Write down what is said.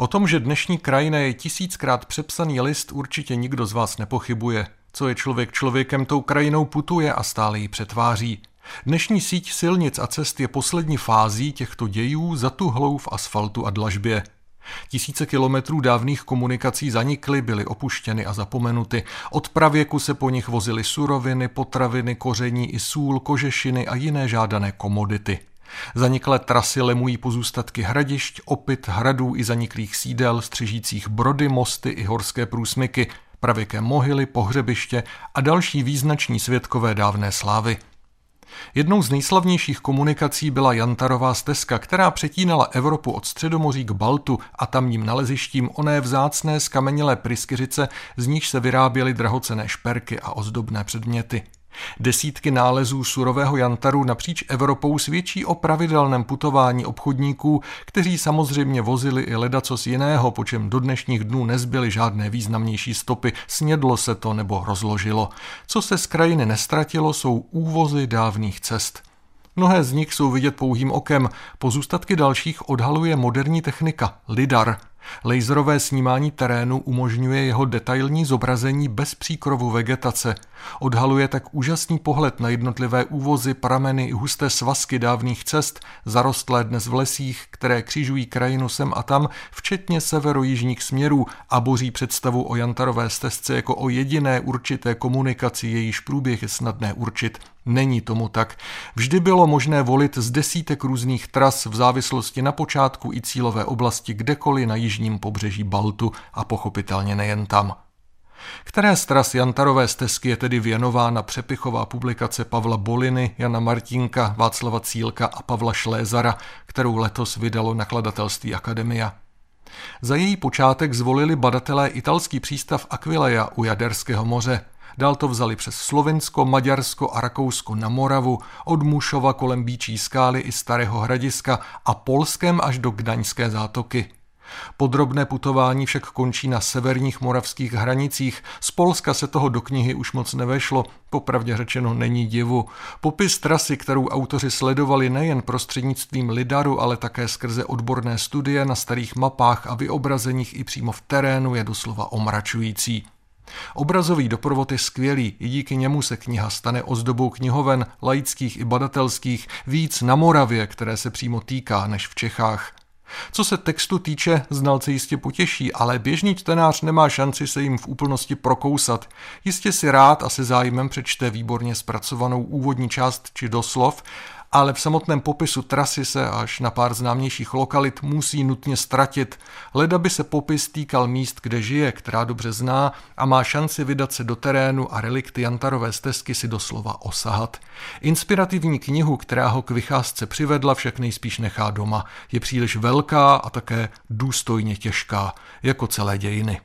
O tom, že dnešní krajina je tisíckrát přepsaný list, určitě nikdo z vás nepochybuje. Co je člověk člověkem, tou krajinou putuje a stále ji přetváří. Dnešní síť silnic a cest je poslední fází těchto dějů zatuhlou v asfaltu a dlažbě. Tisíce kilometrů dávných komunikací zanikly, byly opuštěny a zapomenuty. Od pravěku se po nich vozily suroviny, potraviny, koření i sůl, kožešiny a jiné žádané komodity. Zaniklé trasy lemují pozůstatky hradišť, opit, hradů i zaniklých sídel, střežících brody, mosty i horské průsmyky, pravěké mohyly, pohřebiště a další význační světkové dávné slávy. Jednou z nejslavnějších komunikací byla Jantarová stezka, která přetínala Evropu od Středomoří k Baltu a tamním nalezištím oné vzácné skamenělé pryskyřice, z níž se vyráběly drahocené šperky a ozdobné předměty. Desítky nálezů surového jantaru napříč Evropou svědčí o pravidelném putování obchodníků, kteří samozřejmě vozili i ledacos jiného, po čem do dnešních dnů nezbyly žádné významnější stopy, snědlo se to nebo rozložilo. Co se z krajiny nestratilo, jsou úvozy dávných cest. Mnohé z nich jsou vidět pouhým okem, pozůstatky dalších odhaluje moderní technika, lidar – Laserové snímání terénu umožňuje jeho detailní zobrazení bez příkrovu vegetace. Odhaluje tak úžasný pohled na jednotlivé úvozy, prameny husté svazky dávných cest, zarostlé dnes v lesích, které křižují krajinu sem a tam, včetně severojižních směrů a boří představu o Jantarové stezce jako o jediné určité komunikaci, jejíž průběh je snadné určit. Není tomu tak. Vždy bylo možné volit z desítek různých tras v závislosti na počátku i cílové oblasti kdekoliv na jižním pobřeží Baltu a pochopitelně nejen tam. Které z tras Jantarové stezky je tedy věnována přepichová publikace Pavla Boliny, Jana Martinka, Václava Cílka a Pavla Šlézara, kterou letos vydalo nakladatelství Akademia. Za její počátek zvolili badatelé italský přístav Aquileia u Jaderského moře – Dál to vzali přes Slovensko, Maďarsko a Rakousko na Moravu, od Mušova kolem Bíčí skály i Starého hradiska a Polskem až do Gdaňské zátoky. Podrobné putování však končí na severních moravských hranicích. Z Polska se toho do knihy už moc nevešlo, popravdě řečeno není divu. Popis trasy, kterou autoři sledovali nejen prostřednictvím lidaru, ale také skrze odborné studie na starých mapách a vyobrazeních i přímo v terénu je doslova omračující. Obrazový doprovod je skvělý, i díky němu se kniha stane ozdobou knihoven laických i badatelských víc na Moravě, které se přímo týká, než v Čechách. Co se textu týče, znalce jistě potěší, ale běžný čtenář nemá šanci se jim v úplnosti prokousat. Jistě si rád a se zájmem přečte výborně zpracovanou úvodní část či doslov, ale v samotném popisu trasy se až na pár známějších lokalit musí nutně ztratit. Leda by se popis týkal míst, kde žije, která dobře zná a má šanci vydat se do terénu a relikty Jantarové stezky si doslova osahat. Inspirativní knihu, která ho k vycházce přivedla, však nejspíš nechá doma. Je příliš velká a také důstojně těžká, jako celé dějiny.